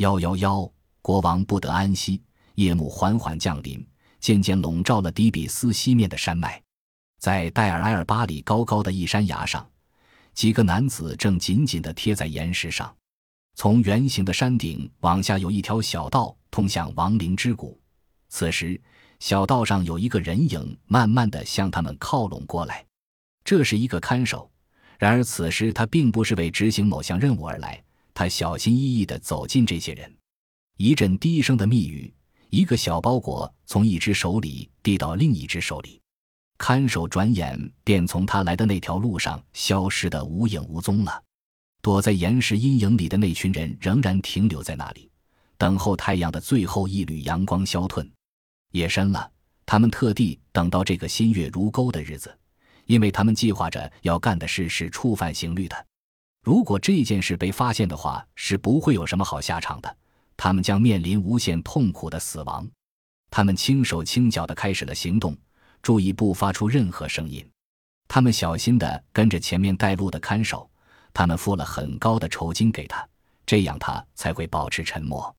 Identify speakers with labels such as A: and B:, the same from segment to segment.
A: 幺幺幺，国王不得安息。夜幕缓缓降临，渐渐笼罩了底比斯西面的山脉。在戴尔埃尔巴里高高的一山崖上，几个男子正紧紧地贴在岩石上。从圆形的山顶往下有一条小道通向亡灵之谷。此时，小道上有一个人影慢慢地向他们靠拢过来。这是一个看守。然而此时他并不是为执行某项任务而来。他小心翼翼地走近这些人，一阵低声的密语，一个小包裹从一只手里递到另一只手里。看守转眼便从他来的那条路上消失得无影无踪了。躲在岩石阴影里的那群人仍然停留在那里，等候太阳的最后一缕阳光消退。夜深了，他们特地等到这个新月如钩的日子，因为他们计划着要干的事是触犯刑律的。如果这件事被发现的话，是不会有什么好下场的。他们将面临无限痛苦的死亡。他们轻手轻脚地开始了行动，注意不发出任何声音。他们小心地跟着前面带路的看守。他们付了很高的酬金给他，这样他才会保持沉默。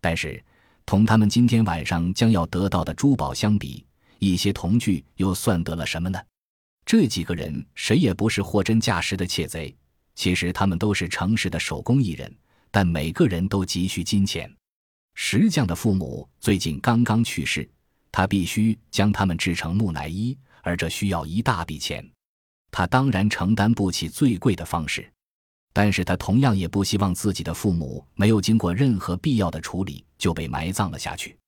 A: 但是，同他们今天晚上将要得到的珠宝相比，一些铜具又算得了什么呢？这几个人谁也不是货真价实的窃贼，其实他们都是诚实的手工艺人，但每个人都急需金钱。石匠的父母最近刚刚去世，他必须将他们制成木乃伊，而这需要一大笔钱。他当然承担不起最贵的方式，但是他同样也不希望自己的父母没有经过任何必要的处理就被埋葬了下去。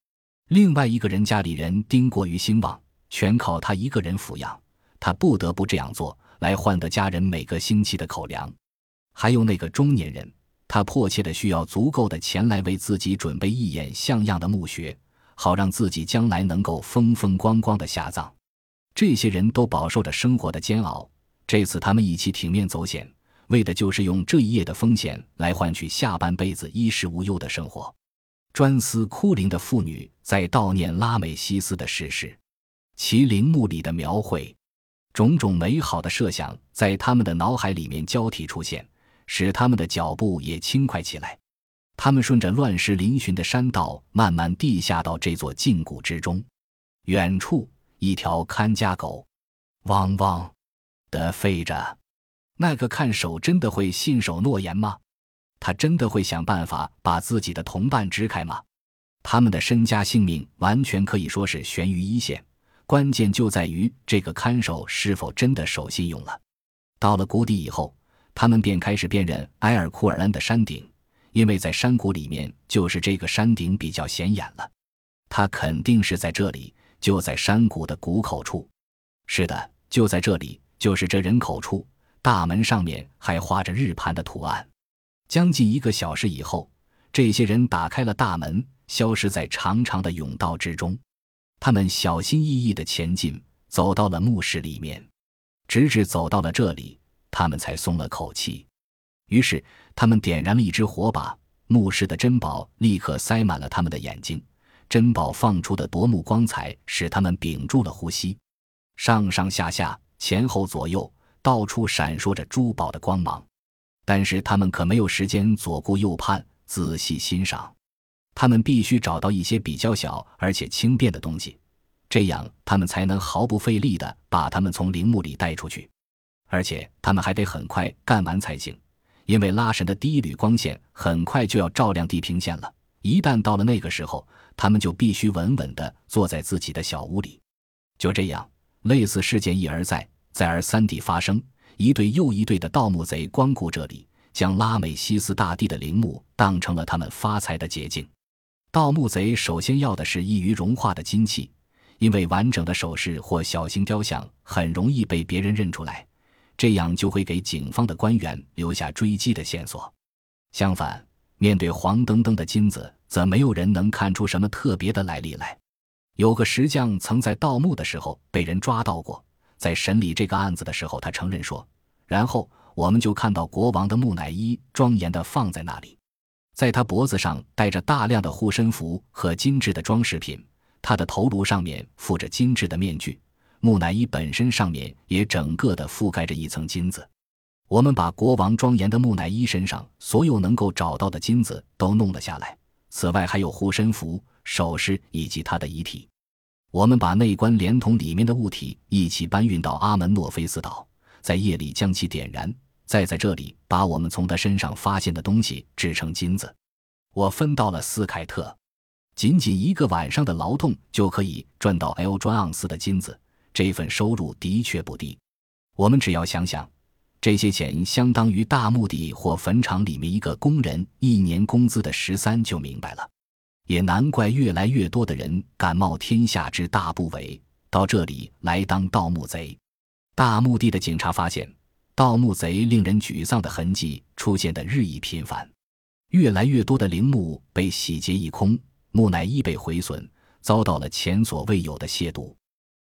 A: 另外一个人家里人丁过于兴旺，全靠他一个人抚养，他不得不这样做来换得家人每个星期的口粮。还有那个中年人，他迫切的需要足够的钱来为自己准备一眼像样的墓穴，好让自己将来能够风风光光的下葬。这些人都饱受着生活的煎熬。这次他们一起挺面走险，为的就是用这一夜的风险来换取下半辈子衣食无忧的生活。专司枯林的妇女在悼念拉美西斯的逝世，其陵墓里的描绘，种种美好的设想在他们的脑海里面交替出现，使他们的脚步也轻快起来。他们顺着乱石嶙峋的山道，慢慢地下到这座禁谷之中。远处。一条看家狗，汪汪的吠着。那个看守真的会信守诺言吗？他真的会想办法把自己的同伴支开吗？他们的身家性命完全可以说是悬于一线，关键就在于这个看守是否真的守信用了。到了谷底以后，他们便开始辨认埃尔库尔恩的山顶，因为在山谷里面，就是这个山顶比较显眼了。他肯定是在这里。就在山谷的谷口处，是的，就在这里，就是这人口处。大门上面还画着日盘的图案。将近一个小时以后，这些人打开了大门，消失在长长的甬道之中。他们小心翼翼地前进，走到了墓室里面，直至走到了这里，他们才松了口气。于是，他们点燃了一支火把，墓室的珍宝立刻塞满了他们的眼睛。珍宝放出的夺目光彩使他们屏住了呼吸，上上下下、前后左右，到处闪烁着珠宝的光芒。但是他们可没有时间左顾右盼、仔细欣赏，他们必须找到一些比较小而且轻便的东西，这样他们才能毫不费力地把它们从陵墓里带出去。而且他们还得很快干完才行，因为拉神的第一缕光线很快就要照亮地平线了。一旦到了那个时候，他们就必须稳稳地坐在自己的小屋里。就这样，类似事件一而再、再而三地发生。一队又一队的盗墓贼光顾这里，将拉美西斯大帝的陵墓当成了他们发财的捷径。盗墓贼首先要的是易于融化的金器，因为完整的首饰或小型雕像很容易被别人认出来，这样就会给警方的官员留下追击的线索。相反，面对黄澄澄的金子，则没有人能看出什么特别的来历来。有个石匠曾在盗墓的时候被人抓到过，在审理这个案子的时候，他承认说：“然后我们就看到国王的木乃伊庄严地放在那里，在他脖子上戴着大量的护身符和精致的装饰品，他的头颅上面附着精致的面具，木乃伊本身上面也整个的覆盖着一层金子。”我们把国王庄严的木乃伊身上所有能够找到的金子都弄了下来，此外还有护身符、首饰以及他的遗体。我们把内棺连同里面的物体一起搬运到阿门诺菲斯岛，在夜里将其点燃，再在这里把我们从他身上发现的东西制成金子。我分到了斯凯特，仅仅一个晚上的劳动就可以赚到 L 专盎司的金子，这份收入的确不低。我们只要想想。这些钱相当于大墓地或坟场里面一个工人一年工资的十三，就明白了。也难怪越来越多的人敢冒天下之大不韪，到这里来当盗墓贼。大墓地的警察发现，盗墓贼令人沮丧的痕迹出现的日益频繁，越来越多的陵墓被洗劫一空，木乃伊被毁损，遭到了前所未有的亵渎。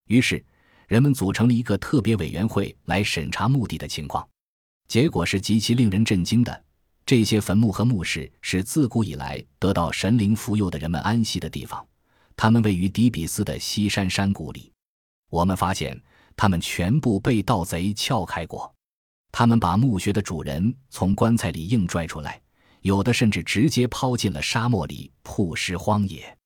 A: 于是。人们组成了一个特别委员会来审查墓地的情况，结果是极其令人震惊的。这些坟墓和墓室是自古以来得到神灵福佑的人们安息的地方，它们位于底比斯的西山山谷里。我们发现，它们全部被盗贼撬开过。他们把墓穴的主人从棺材里硬拽出来，有的甚至直接抛进了沙漠里，曝尸荒野。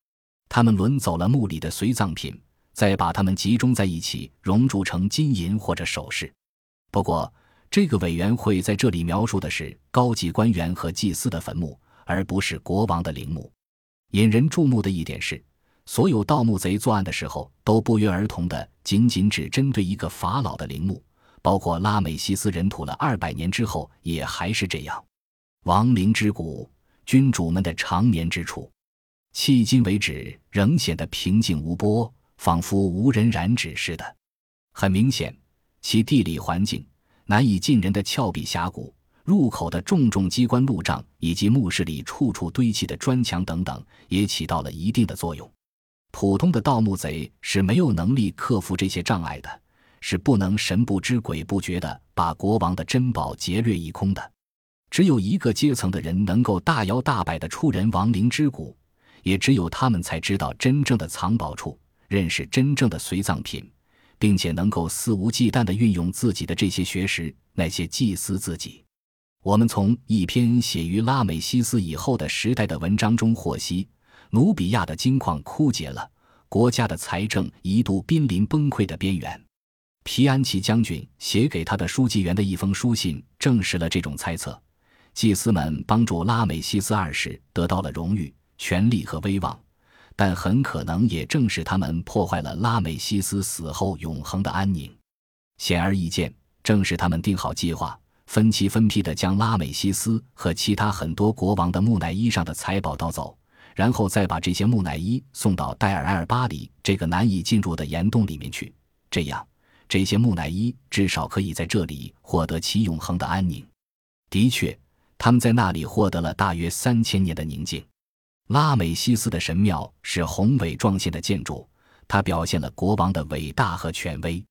A: 他们轮走了墓里的随葬品。再把它们集中在一起，熔铸成金银或者首饰。不过，这个委员会在这里描述的是高级官员和祭司的坟墓，而不是国王的陵墓。引人注目的一点是，所有盗墓贼作案的时候都不约而同的仅仅只针对一个法老的陵墓，包括拉美西斯人土了二百年之后也还是这样。亡灵之谷，君主们的长眠之处，迄今为止仍显得平静无波。仿佛无人染指似的。很明显，其地理环境、难以近人的峭壁峡谷、入口的重重机关路障以及墓室里处处堆砌的砖墙等等，也起到了一定的作用。普通的盗墓贼是没有能力克服这些障碍的，是不能神不知鬼不觉地把国王的珍宝劫掠一空的。只有一个阶层的人能够大摇大摆地出人亡灵之谷，也只有他们才知道真正的藏宝处。认识真正的随葬品，并且能够肆无忌惮地运用自己的这些学识，那些祭司自己。我们从一篇写于拉美西斯以后的时代的文章中获悉，努比亚的金矿枯竭了，国家的财政一度濒临崩溃的边缘。皮安奇将军写给他的书记员的一封书信证实了这种猜测。祭司们帮助拉美西斯二世得到了荣誉、权力和威望。但很可能也正是他们破坏了拉美西斯死后永恒的安宁。显而易见，正是他们定好计划，分期分批地将拉美西斯和其他很多国王的木乃伊上的财宝盗走，然后再把这些木乃伊送到戴尔埃尔巴里这个难以进入的岩洞里面去。这样，这些木乃伊至少可以在这里获得其永恒的安宁。的确，他们在那里获得了大约三千年的宁静。拉美西斯的神庙是宏伟壮现的建筑，它表现了国王的伟大和权威。